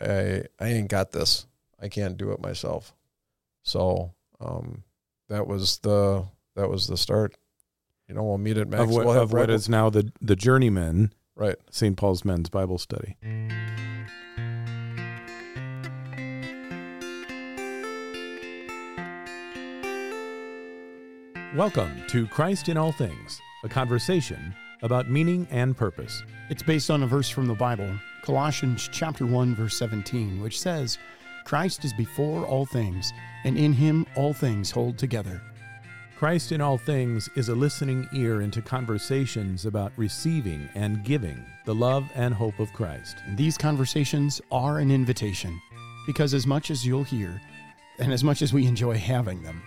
I I ain't got this. I can't do it myself. So um, that was the that was the start. You know, we'll meet at Of Maxwell. what, have of what bread- is now the the Journeyman right. St. Paul's Men's Bible Study. Welcome to Christ in All Things, a conversation about meaning and purpose. It's based on a verse from the Bible, Colossians chapter 1 verse 17, which says, "Christ is before all things, and in him all things hold together." Christ in All Things is a listening ear into conversations about receiving and giving the love and hope of Christ. And these conversations are an invitation, because as much as you'll hear, and as much as we enjoy having them,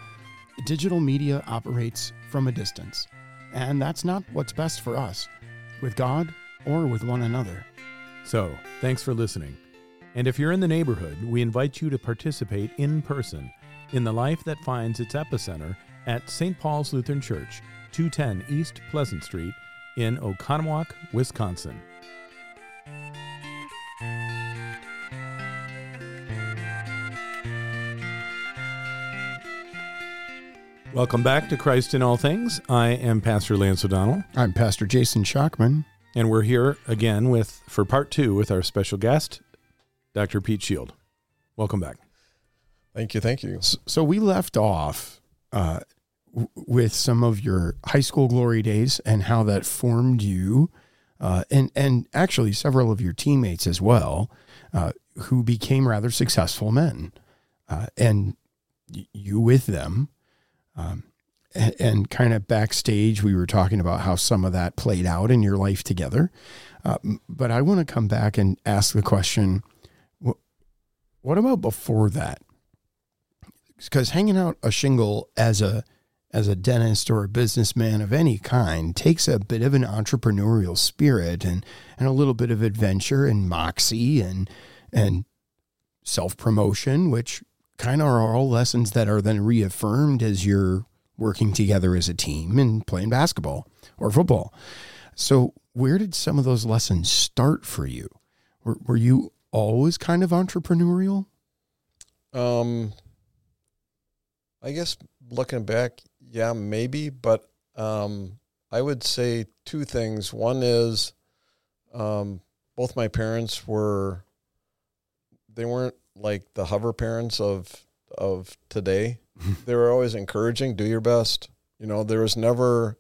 digital media operates from a distance, and that's not what's best for us, with God or with one another. So, thanks for listening. And if you're in the neighborhood, we invite you to participate in person in the life that finds its epicenter at St. Paul's Lutheran Church, 210 East Pleasant Street in Oconomowoc, Wisconsin. Welcome back to Christ in All Things. I am Pastor Lance O'Donnell. I'm Pastor Jason Schockman. And we're here again with for part two with our special guest, Dr. Pete Sheild. Welcome back. Thank you. Thank you. S- So we left off uh, w- with some of your high school glory days and how that formed you, uh, and and actually several of your teammates as well, uh, who became rather successful men, uh, and y- you with them. Um, and, kind of backstage, we were talking about how some of that played out in your life together. Uh, but I want to come back and ask the question: wh- What about before that? because hanging out a shingle as a as a dentist or a businessman of any kind takes a bit of an entrepreneurial spirit and and a little bit of adventure and moxie and and self promotion, which kind of are all lessons that are then reaffirmed as you're working together as a team and playing basketball or football. So, where did some of those lessons start for you? Were, were you always kind of entrepreneurial? Um, I guess looking back, yeah, maybe, but um, I would say two things. One is, um, both my parents were, they weren't like the hover parents of of today. they were always encouraging, do your best. You know, there was never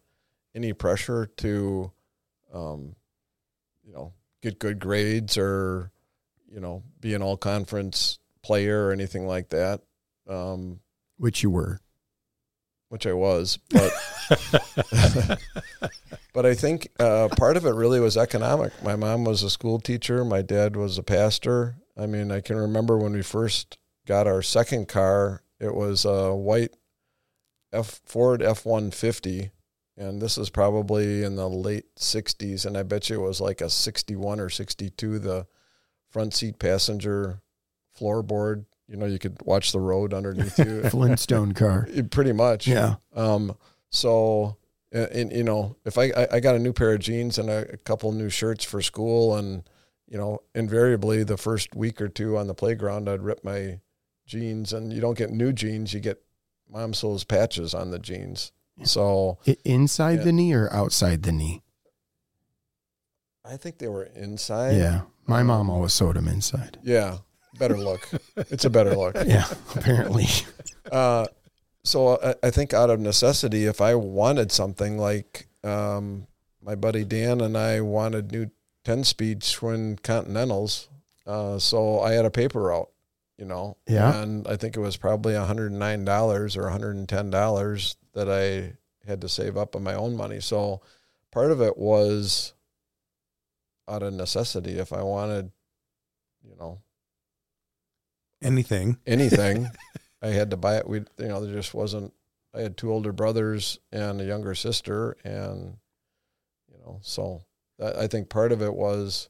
any pressure to, um, you know, get good grades or, you know, be an all conference player or anything like that. Um, Which you were. which I was, but but I think uh, part of it really was economic. My mom was a school teacher. My dad was a pastor. I mean, I can remember when we first got our second car. It was a white F Ford F one fifty, and this is probably in the late '60s. And I bet you it was like a '61 or '62. The front seat passenger floorboard. You know, you could watch the road underneath you. Flintstone car. Pretty much. Yeah. Um, so, uh, and, you know, if I, I, I got a new pair of jeans and a, a couple new shirts for school, and, you know, invariably the first week or two on the playground, I'd rip my jeans, and you don't get new jeans, you get mom sews patches on the jeans. So inside Yeah. the knee or outside the knee? I think they were inside. Yeah. My mom Um, always sewed them inside. Yeah. Better look. it's a better look. Yeah, apparently. Uh, so I, I think out of necessity, if I wanted something like um, my buddy Dan and I wanted new 10 speed Schwinn Continentals, uh, so I had a paper route, you know, Yeah. and I think it was probably $109 or $110 that I had to save up on my own money. So part of it was out of necessity. If I wanted, you know, Anything. anything. I had to buy it. We, you know, there just wasn't. I had two older brothers and a younger sister, and you know, so that, I think part of it was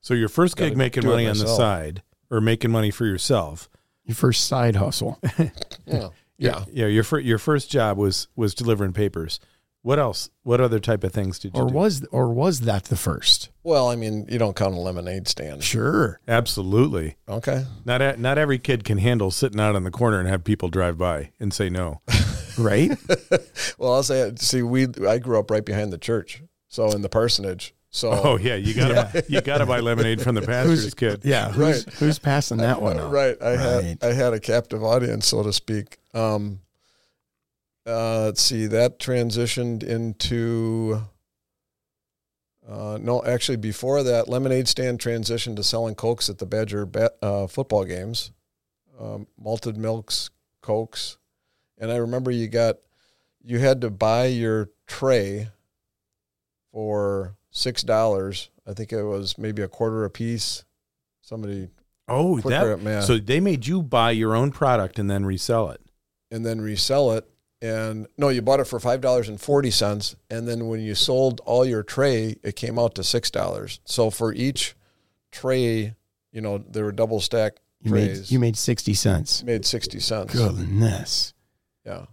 So your first gig making money on the side or making money for yourself. Your first side hustle. yeah, Yeah. Yeah, your fir- your first job was was delivering papers. What else? What other type of things did you Or do? was or was that the first? Well, I mean, you don't count a lemonade stand. Sure. Absolutely. Okay. Not a, not every kid can handle sitting out on the corner and have people drive by and say no. Right? Well, I'll say, see, we I grew up right behind the church, so in the parsonage. So Oh yeah, you gotta you gotta buy lemonade from the pastor's kid. yeah. Who's, who's passing that one up? right, I Right. had I had a captive audience, so to speak. Um, uh, let's see, that transitioned into. Uh, no, actually, before that, lemonade stand transitioned to selling cokes at the Badger ba- uh, football games, um, malted milks, cokes, and I remember you got, you had to buy your tray for six dollars. I think it was maybe a quarter a piece. Somebody Oh, that at math. so they made you buy your own product and then resell it. and then resell it. And no, you bought it for five dollars and forty cents, and then when you sold all your tray, it came out to six dollars. So for each tray, you know, they were double stacked You made trays. you made sixty cents. made sixty cents. Goodness. Yeah,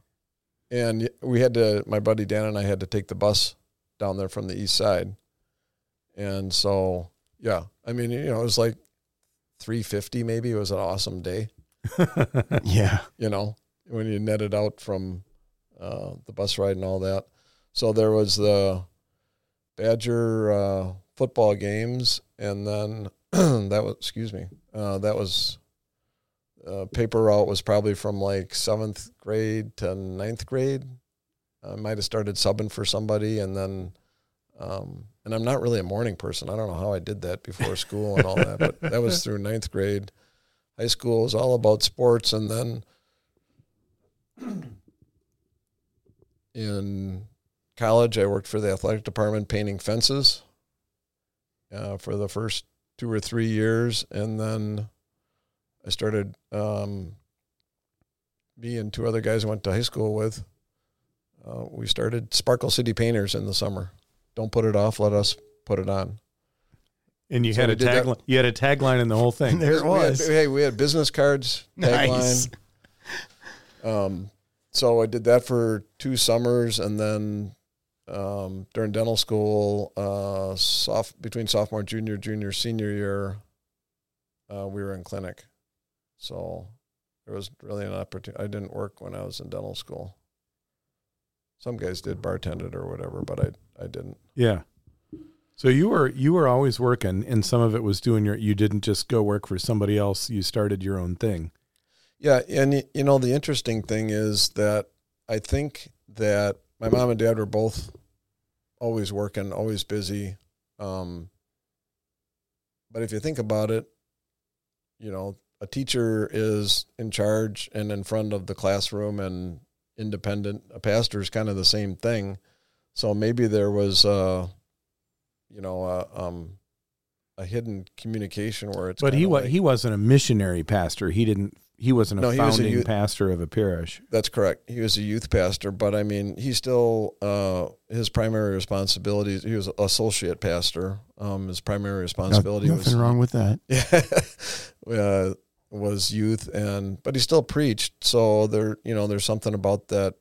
and we had to. My buddy Dan and I had to take the bus down there from the east side, and so yeah, I mean, you know, it was like three fifty. Maybe it was an awesome day. Yeah. you know, when you net it out from uh, the bus ride and all that. So there was the Badger uh, football games, and then that was excuse me, uh, that was uh, paper route was probably from like seventh grade to ninth grade. I might have started subbing for somebody, and then. Um, and I'm not really a morning person. I don't know how I did that before school and all that, but that was through ninth grade. High school was all about sports, and then in college, I worked for the athletic department painting fences uh, for the first two or three years, and then I started. Um, me and two other guys I went to high school with. Uh, we started Sparkle City Painters in the summer. Don't put it off. Let us put it on. And you So had a tagline. You had a tagline in the whole thing. There it We had- was. hey, we had business cards, Nice. tagline. Um, so I did that for two summers, and then um, during dental school, uh, soft between sophomore, junior, junior, senior year, uh, we were in clinic. So there was really an opportunity. I didn't work when I was in dental school. Some guys did bartended or whatever, but I I didn't. Yeah. So you were you were always working, and some of it was doing your. You didn't just go work for somebody else. You started your own thing. Yeah, and you know the interesting thing is that I think that my mom and dad were both always working, always busy. Um, but if you think about it, you know, a teacher is in charge and in front of the classroom and independent. A pastor is kind of the same thing. So maybe there was, uh, you know, uh, um, a hidden communication where it's. but he kinda wa- like- he wasn't a missionary pastor. He didn't. He wasn't a No, he was a founding youth- pastor of a parish. That's correct. He was a youth pastor, but I mean, he still uh, his primary responsibilities. He was associate pastor. Um, his primary responsibility No- was nothing wrong with that. yeah, uh, was youth, and but he still preached. So there, you know, there's something about that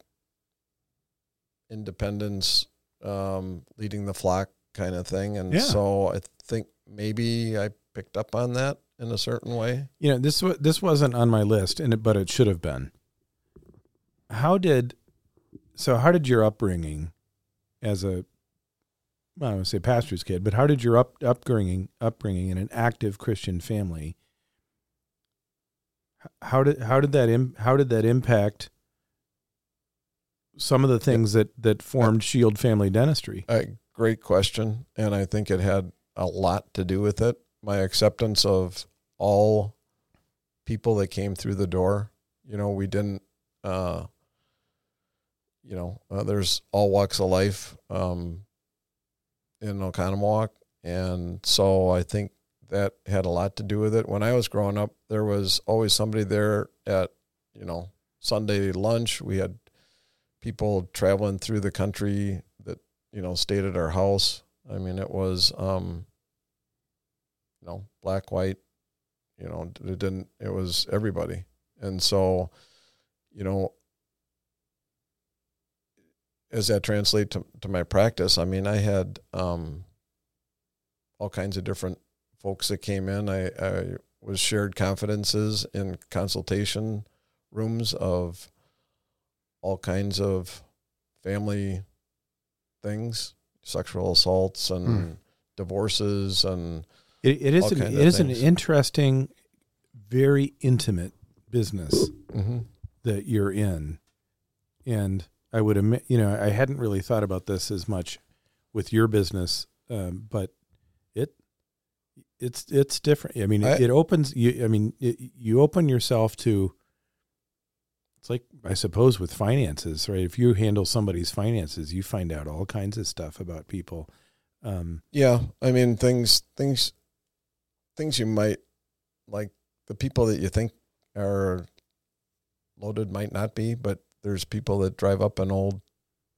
independence, um, leading the flock kind of thing, and Yeah. so I think maybe I picked up on that in a certain way. You know this this wasn't on my list, and it, but it should have been. How did so? How did your upbringing, as a well, I would say pastor's kid, but how did your up, upbringing upbringing in an active Christian family? How did how did that Im, how did that impact some of the things that that formed Sheild Family Dentistry? A great question, and I think it had a lot to do with it. My acceptance of all people that came through the door. You know, we didn't. Uh, you know, uh, there's all walks of life um, in Oconomowoc, and so I think that had a lot to do with it. When I was growing up, there was always somebody there at you know Sunday lunch. We had people traveling through the country that you know stayed at our house. I mean, it was um, you know black, white. You know, it didn't. It was everybody, and so you know, as that translate to, to my practice, I mean, I had um, all kinds of different folks that came in. I, I was shared confidences in consultation rooms of all kinds of family things, sexual assaults and Hmm. divorces and It, it is an, it is an interesting, very intimate business mm-hmm. that you're in, and I would admit, you know, I hadn't really thought about this as much with your business, um, but it it's it's different. I mean, it, I- it opens you. I mean, it, you open yourself to. It's like I suppose with finances, right? If you handle somebody's finances, you find out all kinds of stuff about people. Um, Yeah, I mean things things things you might like the people that you think are loaded might not be, but there's people that drive up in old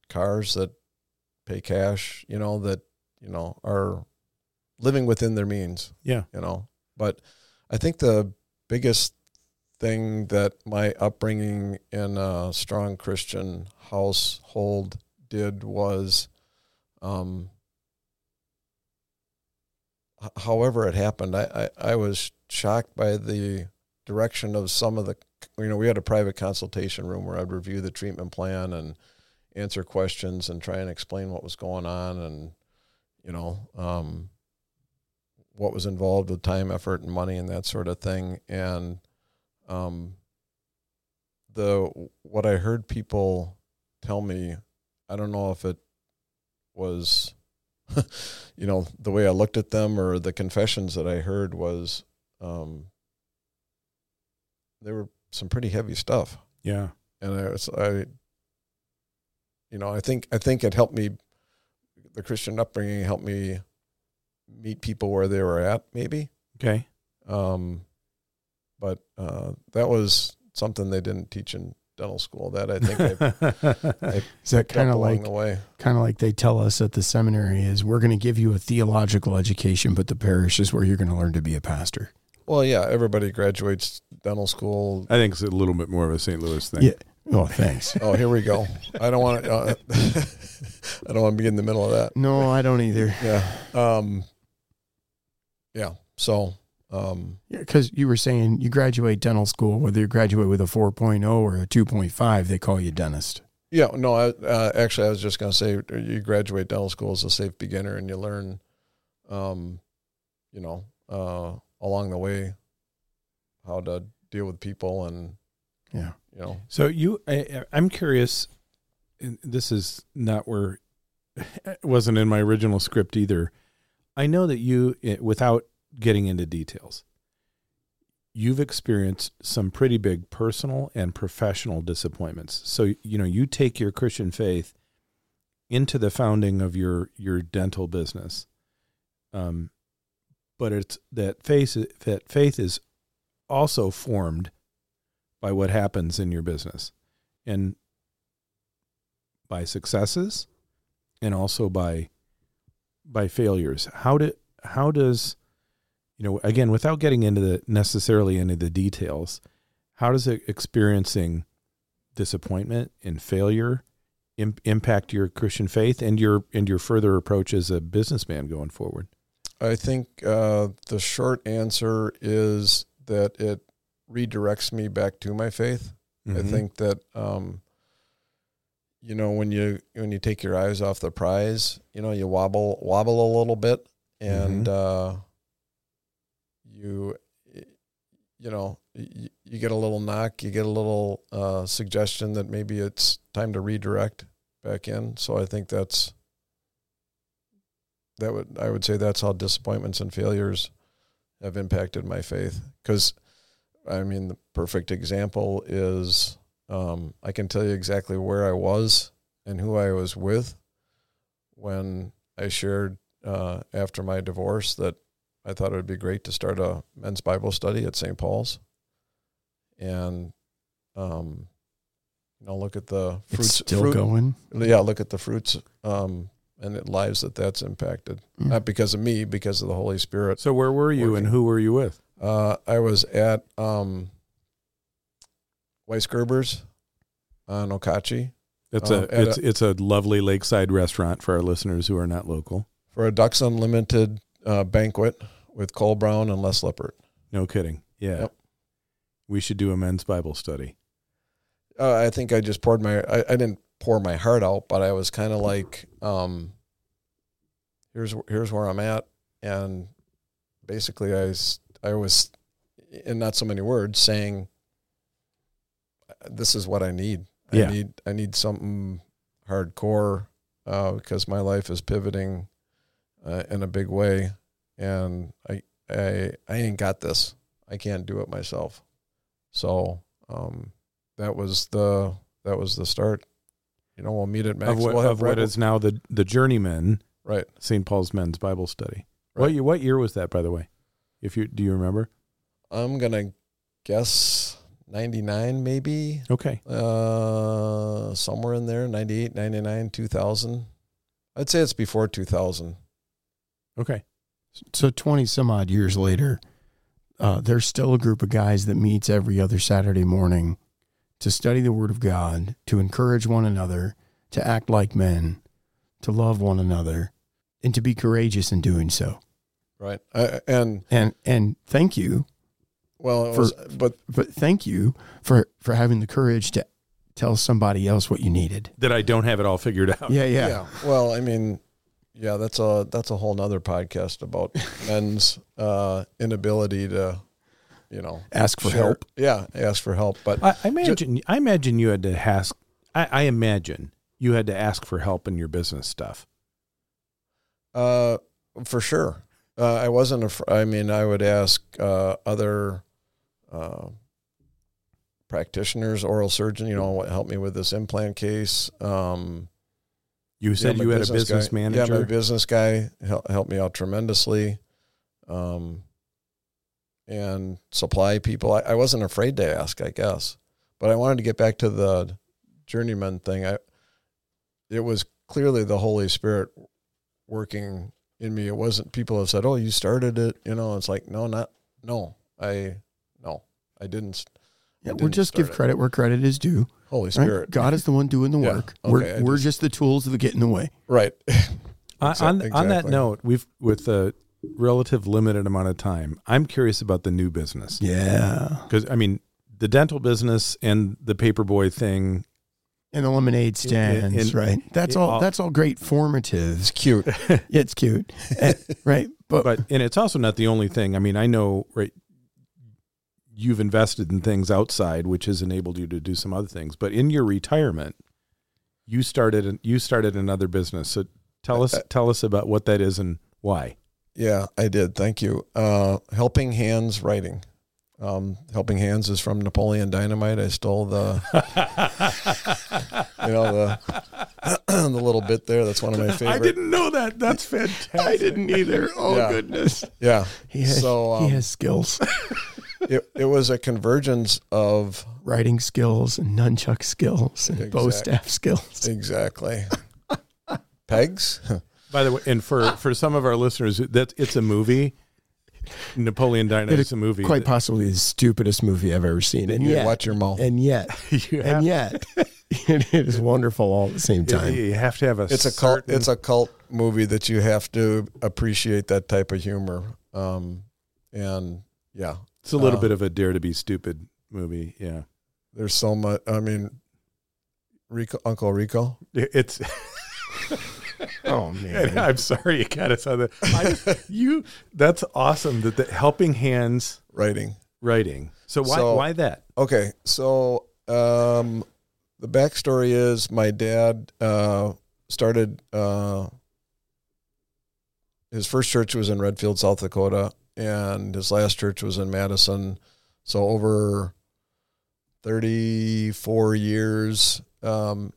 cars that pay cash, you know, that, you know, are living within their means, yeah, you know. But I think the biggest thing that my upbringing in a strong Christian household did was um however it happened, I, I, I was shocked by the direction of some of the, you know, we had a private consultation room where I'd review the treatment plan and answer questions and try and explain what was going on and, you know, um, what was involved with time, effort, and money and that sort of thing. And um, the what I heard people tell me, I don't know if it was you know, the way I looked at them or the confessions that I heard was um, they were some pretty heavy stuff. yeah, And I, was, I, you know, I think I think it helped me. The Christian upbringing helped me meet people where they were at, maybe. okay. Um, but uh, that was something they didn't teach in dental school. That I think I Is that kind of like the way. kind of like they tell us at the seminary is we're going to give you a theological education, but the parish is where you're going to learn to be a pastor. Well, yeah, everybody graduates dental school I think it's a little bit more of a St. Louis thing. Yeah. Oh, thanks. Oh, here we go. I don't want to. Uh, I don't want to be in the middle of that. no, I don't either. Yeah. Um. Yeah. So. Um. Because you were saying you graduate dental school, whether you graduate with a 4.0 or a 2.5, they call you dentist. Yeah. No. I uh, actually I was just going to say you graduate dental school as a safe beginner, and you learn, um, you know, uh, along the way, how to deal with people, and Yeah. you know, So you, I, I'm curious. and This is not where it wasn't in my original script either. I know that you, without getting into details, you've experienced some pretty big personal and professional disappointments. So you know, you take your Christian faith into the founding of your your dental business, um, but it's that faith that faith is also formed by what happens in your business and by successes and also by by failures. How do how does you know again without getting into the necessarily into the details how does it experiencing disappointment and failure Im- impact your christian faith and your and your further approach as a businessman going forward I think uh, the short answer is that it redirects me back to my faith. I Mhm. think that um, you know when you when you take your eyes off the prize, you know you wobble wobble a little bit, and uh, you you know you, you get a little knock, you get a little uh, suggestion that maybe it's time to redirect back in. So I think that's that would I would say that's how disappointments and failures have impacted my faith because I mean, the perfect example is um, I can tell you exactly where I was and who I was with when I shared uh, after my divorce that I thought it would be great to start a men's Bible study at St. Paul's. And, um, you know, look at the It's fruits. still fruit- going. Yeah, look at the fruits um, and the lives that that's impacted. Mm. Not because of me, because of the Holy Spirit. so where were you and who were you with Uh, I was at um, Weissgerber's on Okauchee, It's Um, a at it's it's a lovely lakeside restaurant for our listeners who are not local. for a Ducks Unlimited uh, banquet with Cole Brown and Les Lippert. No kidding. Yeah. Yep. We should do a men's Bible study. Uh, I think I just poured my. I, I didn't pour my heart out, but I was kind of like, um, here's here's where I'm at, and basically I I was, in not so many words, saying, this is what I need. Yeah. I need I need something hardcore uh, because my life is pivoting uh, in a big way, and I I I ain't got this. I can't do it myself. So um, that was the that was the start. You know, we'll meet at Max. of what, we'll have of what is now the the Journeyman right. St. Paul's Men's Bible Study. What Right. year, what year was that, by the way? If you do you remember? I'm gonna guess ninety nine, maybe Okay. uh, somewhere in there, 98, 99, two thousand. I'd say it's before two thousand. Okay. So 20 some odd years later, uh, there's still a group of guys that meets every other Saturday morning to study the Word of God, to encourage one another, to act like men, to love one another, and to be courageous in doing so. Right. I, and And and thank you, well, it For- was, but but thank you for for having the courage to tell somebody else what you needed. That I don't have it all figured out. Yeah, yeah. yeah. Well, I mean, yeah, that's a that's a whole nother podcast about men's uh, inability to, you know, Ask for share- help. Yeah, ask for help. But I, I imagine I imagine you had to ask I, I imagine you had to ask for help in your business stuff. Uh, for sure. Uh, I wasn't. I mean, I would ask uh, other uh, practitioners, oral surgeon. You know, what help me with this implant case. Um, You said yeah, you had a business guy, manager. Yeah, my business guy helped helped me out tremendously. Um, and supply people. I, I wasn't afraid to ask, I guess, but I wanted to get back to the journeyman thing. I, it was clearly the Holy Spirit working in me. It wasn't people have said, "Oh, you started it," you know. It's like, no, not no. I no, I didn't. Yeah, we'll just give start it. credit where credit is due. Holy right? Spirit, God is the one doing the Yeah, work. okay, we're I we're just- just the tools that get in the way. right? Uh, Exa- on on that note, we've with a relative limited amount of time. I'm curious about the new business Yeah. because I mean the dental business and the paperboy thing. And the lemonade stands, and- right? That's it all. all- that's all great formative. It's cute. It's cute, Eh, right? But, But and it's also not the only thing. I mean, I know right. You've invested in things outside, which has enabled you to do some other things. But in your retirement, you started you started another business. So tell us Uh, tell us about what that is and why. Yeah, I did. Thank you. Uh, Helping Hands Writing. Um, Helping Hands is from Napoleon Dynamite. I stole the, you know, the the little bit there. That's one of my favorite. I didn't know that. That's fantastic. I didn't either. Oh Yeah. goodness, Yeah, he has, So, um, he has skills, it it was a convergence of writing skills and nunchuck skills and bow staff skills. exactly pegs. By the way, and for for some of our listeners, that it's a movie. Napoleon Dynamite is a movie. Quite possibly the stupidest movie I've ever seen, and You yet, watch your mouth. and yet, you, and yet, it is wonderful all at the same time. you have to have a. It's a cult. It's a cult movie that you have to appreciate that type of humor. Um, and yeah, It's a little uh, bit of a dare to be stupid movie. Yeah, there's so much. I mean, Rico, Uncle Rico. it's. Oh And I'm sorry you got us on the. I just, you. That's awesome. That the helping hands writing. writing. So why So- why that? Okay, so um, the backstory is my dad uh, started. Uh, his first church was in Redfield, South Dakota, and his last church was in Madison. So over thirty-four years, um,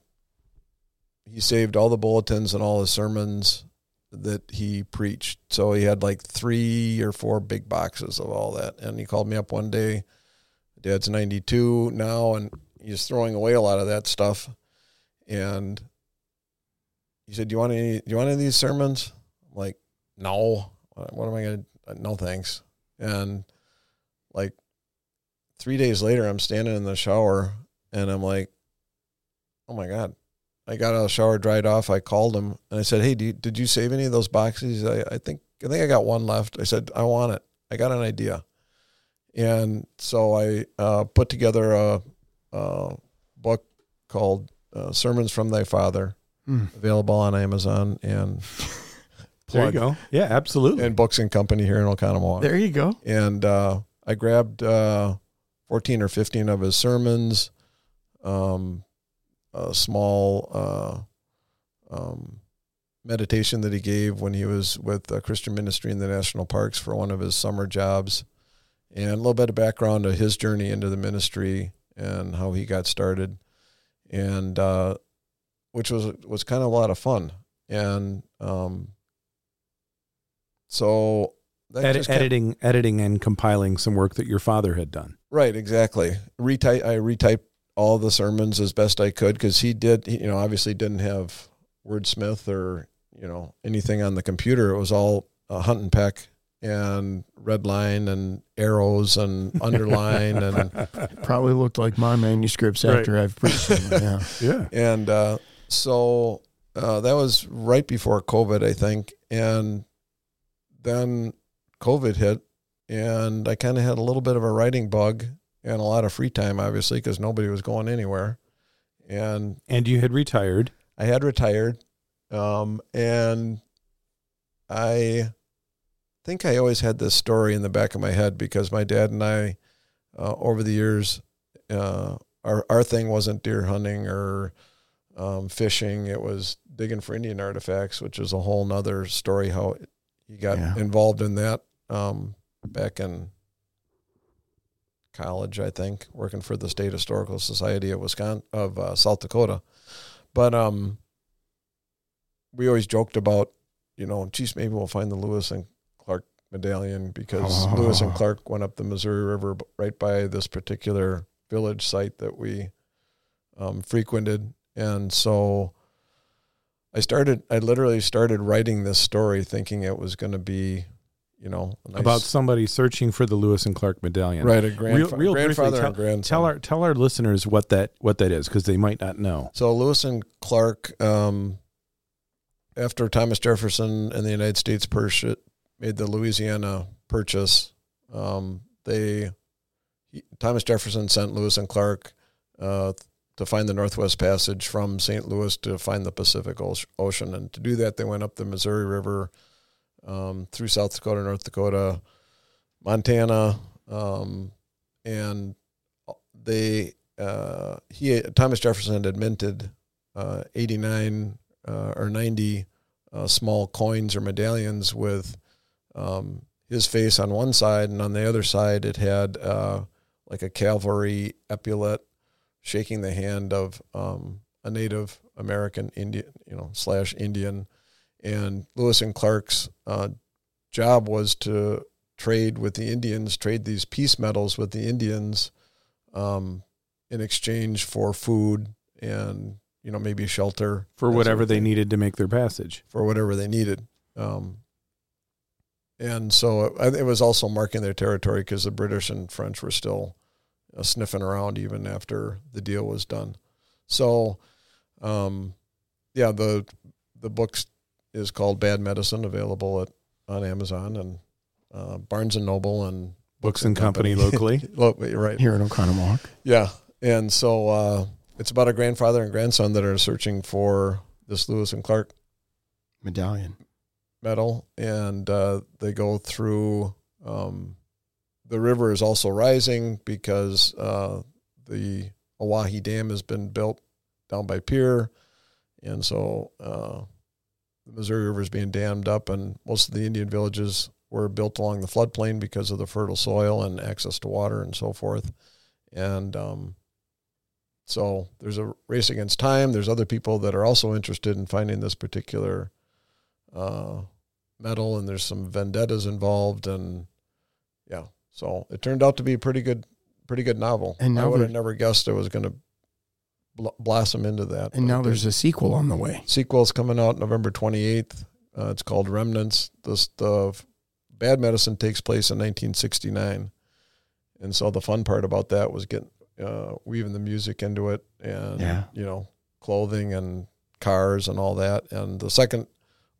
he saved all the bulletins and all the sermons that he preached. So he had like three or four big boxes of all that, and he called me up one day. Dad's 92 now, and he's throwing away a lot of that stuff. And he said, "Do you want any? Do you want any of these sermons?" I'm like, "No. What what am I gonna? No, thanks." And like three days later, I'm standing in the shower, and I'm like, "Oh my god, I got out of the shower, dried off. I called him and I said, "Hey, you, did you save any of those boxes?" I, I think I think I got one left. I said, "I want it. I got an idea." And so I uh, put together a, a book called uh, "Sermons from Thy Father," Mm. available on Amazon and There you go. Yeah, absolutely. and Books and Company here in Oconomowoc. There you go. and uh, I grabbed uh, 14 or 15 of his sermons, um, a small uh, um, meditation that he gave when he was with a Christian ministry in the national parks for one of his summer jobs, and a little bit of background of his journey into the ministry and how he got started, and uh, which was was kind of a lot of fun, and um, so that Edi- just kinda- editing, editing, and compiling some work that your father had done. Right, exactly. Retype. I retyped all the sermons as best I could because he did. He, you know, obviously didn't have Wordsmith or you know anything on the computer. It was all uh, hunt and peck and red line and arrows and underline and Probably looked like my manuscripts Right. after I've preached them. Yeah. Yeah. and uh, so uh, that was right before COVID, I think, and then COVID hit, and I kind of had a little bit of a writing bug and a lot of free time, obviously, because nobody was going anywhere, and And you had retired. I had retired, um, and I think I always had this story in the back of my head because my dad and I, uh, over the years, uh, our our thing wasn't deer hunting or um, fishing; it was digging for Indian artifacts, which is a whole nother story. How he got Yeah. involved in that um, back in college, I think, working for the State Historical Society of Wisconsin of uh, South Dakota. But um, we always joked about, you know, geez, maybe we'll find the Lewis and Clark medallion because Oh. Lewis and Clark went up the Missouri River right by this particular village site that we um, frequented, and so I started. I literally started writing this story, thinking it was going to be, you know, nice- about somebody searching for the Lewis and Clark medallion. right a grandfa- Real- real briefly, grandfather tell- and grandson. Tell our tell our listeners what that what that is because they might not know. So Lewis and Clark, um, after Thomas Jefferson and the United States purchase, made the Louisiana purchase, um, they he, Thomas Jefferson sent Lewis and Clark uh, to find the Northwest Passage from St. Louis to find the Pacific Ocean, and to do that, they went up the Missouri River um, through South Dakota, North Dakota, Montana, um, and they uh, he Thomas Jefferson had minted uh, 89 uh, or 90 uh, small coins or medallions with um, his face on one side, and on the other side it had uh, like a cavalry epaulet shaking the hand of um, a Native American Indian, you know, slash Indian, and Lewis and Clark's uh, job was to trade with the Indians, trade these peace medals with the Indians. Um, in exchange for food and you know maybe shelter For whatever they needed to make their passage. for whatever they needed um, and so it, it was also marking their territory because the british and french were still uh, sniffing around even after the deal was done so um, yeah the the book is called bad medicine available at on amazon and uh, barnes and noble and Books and Company locally. Lo- right Here in Oconomowoc. yeah, and so uh, it's about a grandfather and grandson that are searching for this Lewis and Clark Medallion. medal, and uh, they go through. Um, the river is also rising because uh, the Oahe Dam has been built down by Pierre, and so uh, the Missouri River is being dammed up, and most of the Indian villages were built along the floodplain because of the fertile soil and access to water and so forth. And um, so there's a race against time. There's other people that are also interested in finding this particular uh, medal, and there's some vendettas involved, and yeah. So it turned out to be a pretty good, pretty good novel. And I would have never guessed it was going to bl- blossom into that. And but now there's a sequel on the way. sequel's coming out November 28th. Uh, it's called Remnants. This the Bad Medicine takes place in 1969, and so the fun part about that was getting uh, weaving the music into it, and Yeah. you know clothing and cars and all that. And the second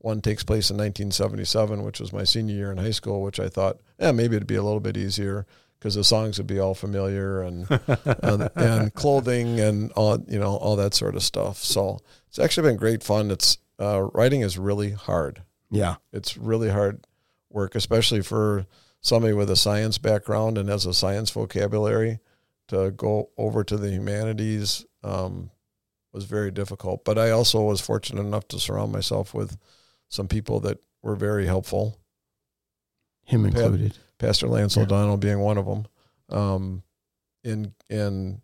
one takes place in 1977, which was my senior year in high school, which I thought, yeah, maybe it'd be a little bit easier because the songs would be all familiar and and, and, clothing and all you know all that sort of stuff. So it's actually been great fun. It's uh, writing is really hard. Yeah, it's really hard work, especially for somebody with a science background and has a science vocabulary. To go over to the humanities um, was very difficult. But I also was fortunate enough to surround myself with some people that were very helpful. Him included. Pastor Lance yeah. O'Donnell being one of them. Um, in in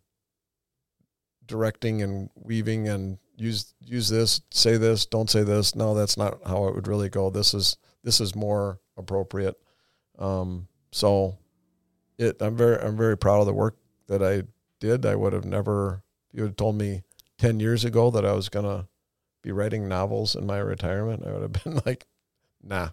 directing and weaving and use use this, say this, don't say this. No, that's not how it would really go. This is this is more appropriate. Um, so it I'm very I'm very proud of the work that I did. I would have never you had told me ten years ago that I was gonna be writing novels in my retirement, I would have been like, nah.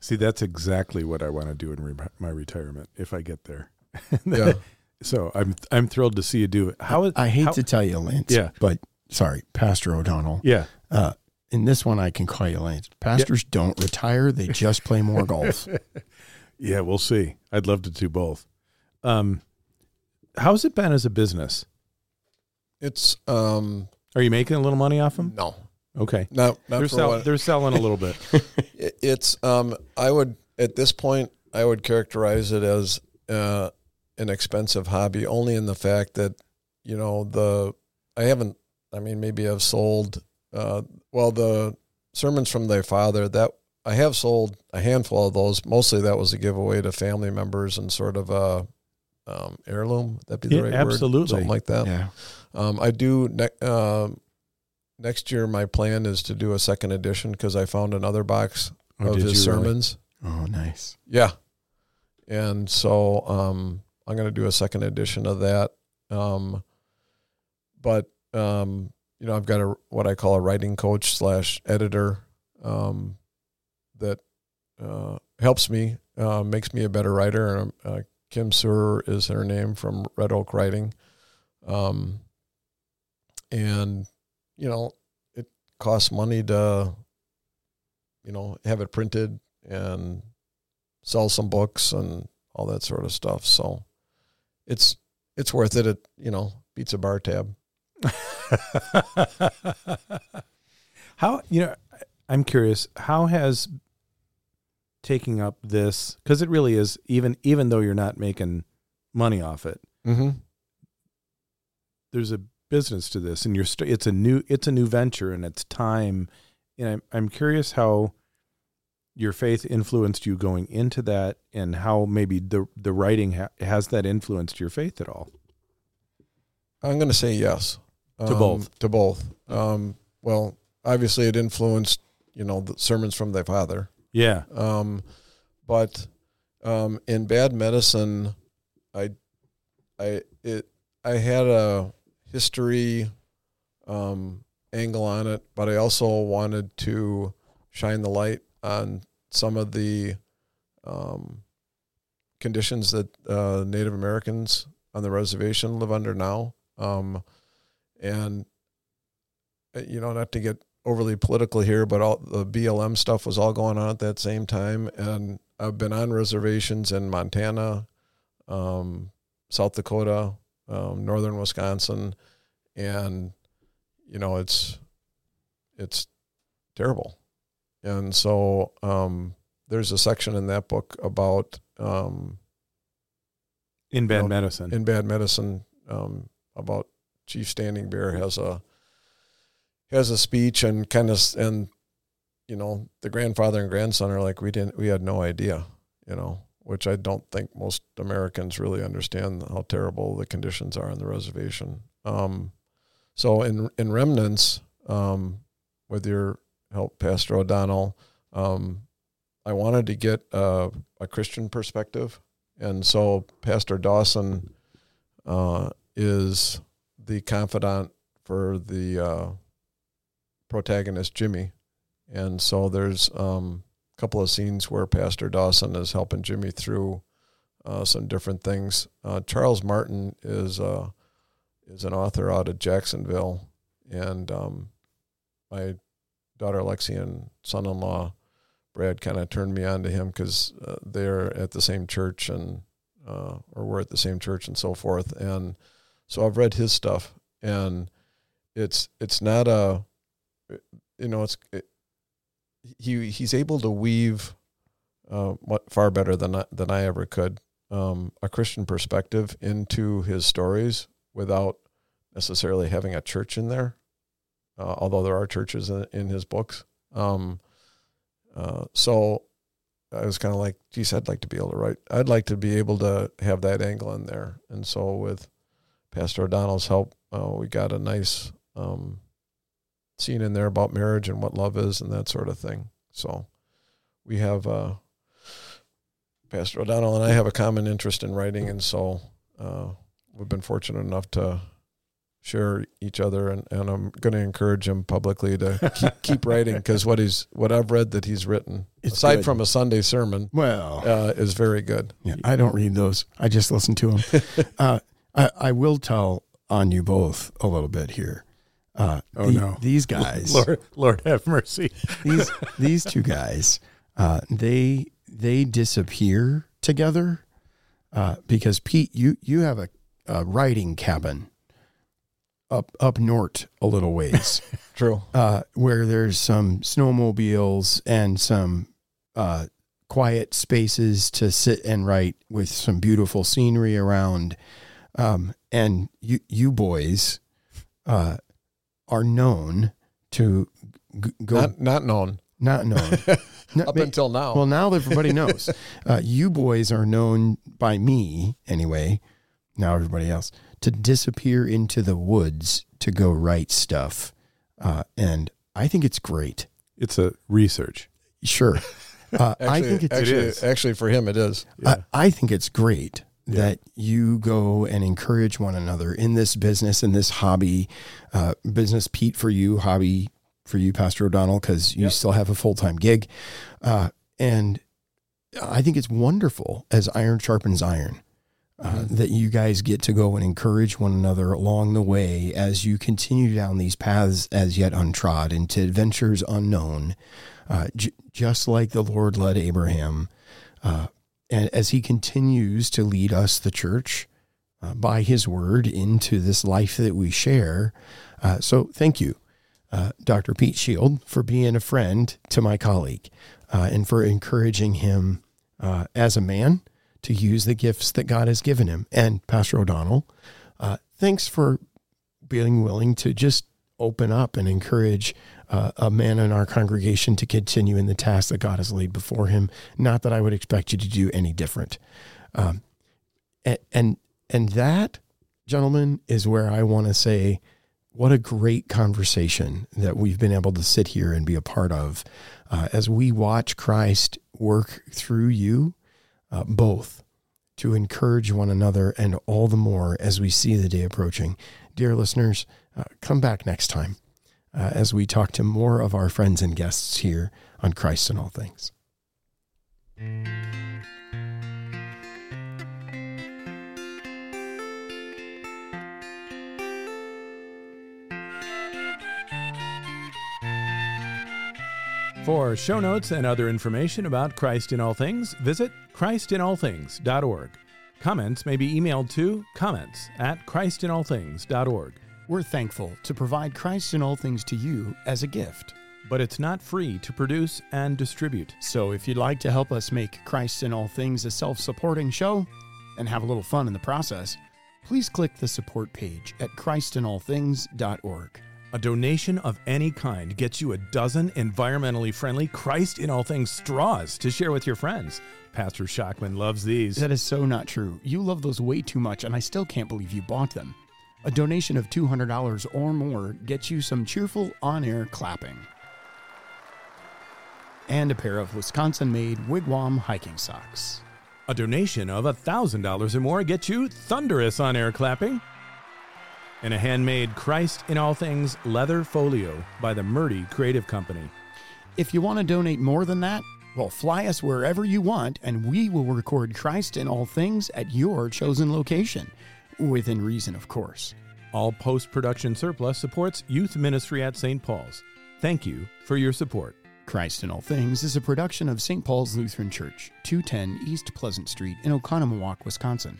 See, that's exactly what I want to do in re- my retirement if I get there. yeah. So I'm I'm thrilled to see you do it. How I hate how, to tell you, Lance. Yeah. But sorry, Pastor O'Donnell. Yeah. Uh, in this one, I can call you Lance. Pastors yeah. don't retire; they just play more golf. yeah, we'll see. I'd love to do both. Um, how's it been as a business? It's um, are you making a little money off them? No. Okay. No, they're, sell, they're selling a little bit. it's um, I would at this point I would characterize it as uh, an expensive hobby only in the fact that you know the I haven't I mean maybe I've sold uh, well the sermons from thy father that I have sold a handful of those mostly that was a giveaway to family members and sort of a um, heirloom that be the yeah, right absolutely. word something like that yeah um, I do ne- uh, next year. My plan is to do a second edition because I found another box oh, of his sermons. Really? Oh, nice. Yeah, and so um, I'm going to do a second edition of that. Um, but um, you know, I've got a what I call a writing coach slash editor um, that uh, helps me, uh, makes me a better writer. And uh, Kim Sur is her name from Red Oak Writing. Um, and you know it costs money to you know have it printed and sell some books and all that sort of stuff. So it's it's worth it. It you know beats a bar tab. How you know i'm curious how has taking up this because it really is even even though you're not making money off it mm-hmm. there's a business to this and you're st- it's a new it's a new venture and it's time and I'm, I'm curious how your faith influenced you going into that and how maybe the the writing ha- has that influenced your faith at all? I'm going to say yes. To um, both. to both. Um, well obviously it influenced you know the sermons from thy father yeah um, but um, in bad medicine i i it i had a history um, angle on it, but I also wanted to shine the light on some of the um, conditions that uh, Native Americans on the reservation live under now. Um, and, uh, you know, not to get overly political here, but all the BLM stuff was all going on at that same time. And I've been on reservations in Montana, um, South Dakota, um, northern Wisconsin, and you know it's it's terrible. And so um, there's a section in that book about um, in bad you know, medicine. In bad medicine, um, about Chief Standing Bear has a has a speech and kind of and you know the grandfather and grandson are like we didn't we had no idea you know which I don't think most Americans really understand how terrible the conditions are on the reservation. Um, so in in remnants, um, with your help, Pastor O'Donnell, um, I wanted to get a, a, Christian perspective, and so Pastor Dawson uh, is the confidant for the uh, protagonist Jimmy, and so there's um, a couple of scenes where Pastor Dawson is helping Jimmy through uh, some different things. Uh, Charles Martin is uh, is an author out of Jacksonville, and um, my daughter Lexi and son-in-law Brad kind of turned me on to him because uh, they're at the same church and uh, or we're at the same church and so forth. And so I've read his stuff, and it's it's not a you know it's it, he he's able to weave uh, far better than I, than I ever could um, a Christian perspective into his stories without necessarily having a church in there. Uh, although there are churches in, in his books. Um, uh, so I was kind of like, geez, I'd like to be able to write. I'd like to be able to have that angle in there. And so with Pastor O'Donnell's help, uh, we got a nice um, scene in there about marriage and what love is and that sort of thing. So we have uh, Pastor O'Donnell and I have a common interest in writing, and so uh, we've been fortunate enough to share each other and, and I'm going to encourage him publicly to keep, keep writing because what he's what I've read that he's written It's aside good. from a Sunday sermon Well, uh, is very good. yeah, I don't read those. I just listen to them. uh, I, I will tell on you both a little bit here. Uh, Oh, the- no. These guys, Lord, Lord have mercy. these these two guys, uh, they they disappear together uh, because Pete, you you have a, a writing cabin up up north a little ways. True. uh, where there's some snowmobiles and some uh, quiet spaces to sit and write with some beautiful scenery around. Um, and you, you boys uh, are known to g- go Not not known not known No, up ma- until now. well, now everybody knows. uh, you boys are known by me, anyway. Now everybody else to disappear into the woods to go write stuff, uh, and I think it's great. It's a research. Sure, uh, actually, I think it's actually, is. actually for him it is. Yeah. I, I think it's great that you go and encourage one another in this business in this hobby, uh, business Pete for you, hobby for you, Pastor O'Donnell, because you Yep. still have a full time gig, uh, and I think it's wonderful as iron sharpens iron. Uh, that you guys get to go and encourage one another along the way as you continue down these paths as yet untrod into adventures unknown, uh, j- just like the Lord led Abraham. Uh, and as he continues to lead us, the church, uh, by his word into this life that we share. Uh, so thank you, uh, Dr. Pete Sheild, for being a friend to my colleague uh, and for encouraging him uh, as a man to use the gifts that God has given him. And Pastor O'Donnell, uh, thanks for being willing to just open up and encourage uh, a man in our congregation to continue in the task that God has laid before him. Not that I would expect you to do any different. Um, and, and and that, gentlemen, is where I want to say, what a great conversation that we've been able to sit here and be a part of uh, as we watch Christ work through you, uh, both to encourage one another and all the more as we see the day approaching. Dear listeners, uh, come back next time uh, as we talk to more of our friends and guests here on Christ in All Things. For show notes and other information about Christ in All Things, visit christinallthings.org. Comments may be emailed to comments at christinallthings.org. We're thankful to provide Christ in all things to you as a gift. But it's not free to produce and distribute. So if you'd like to help us make Christ in All Things a self supporting show and have a little fun in the process, please click the support page at christinallthings.org. A donation of any kind gets you a dozen environmentally friendly Christ in All Things straws to share with your friends. Pastor Shockman loves these. That is so not true. You love those way too much, and I still can't believe you bought them. A donation of $200 or more gets you some cheerful on air clapping. And a pair of Wisconsin made wigwam hiking socks. A donation of $1,000 or more gets you thunderous on air clapping. And a handmade Christ in All Things leather folio by the Murdy Creative Company. If you want to donate more than that, well, fly us wherever you want, and we will record Christ in all things at your chosen location. Within reason, of course. All post production surplus supports youth ministry at St. Paul's. Thank you for your support. Christ in All Things is a production of St. Paul's Lutheran Church, 210 East Pleasant Street in Oconomowoc, Wisconsin.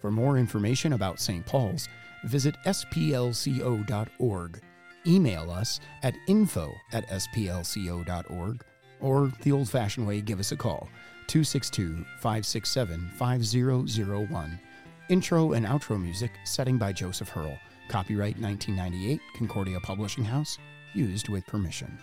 For more information about St. Paul's, visit splco.org. Email us at info at splco.org, or the old fashioned way, give us a call 262 567 5001. Intro and outro music, setting by Joseph Herl. Copyright 1998, Concordia Publishing House, used with permission.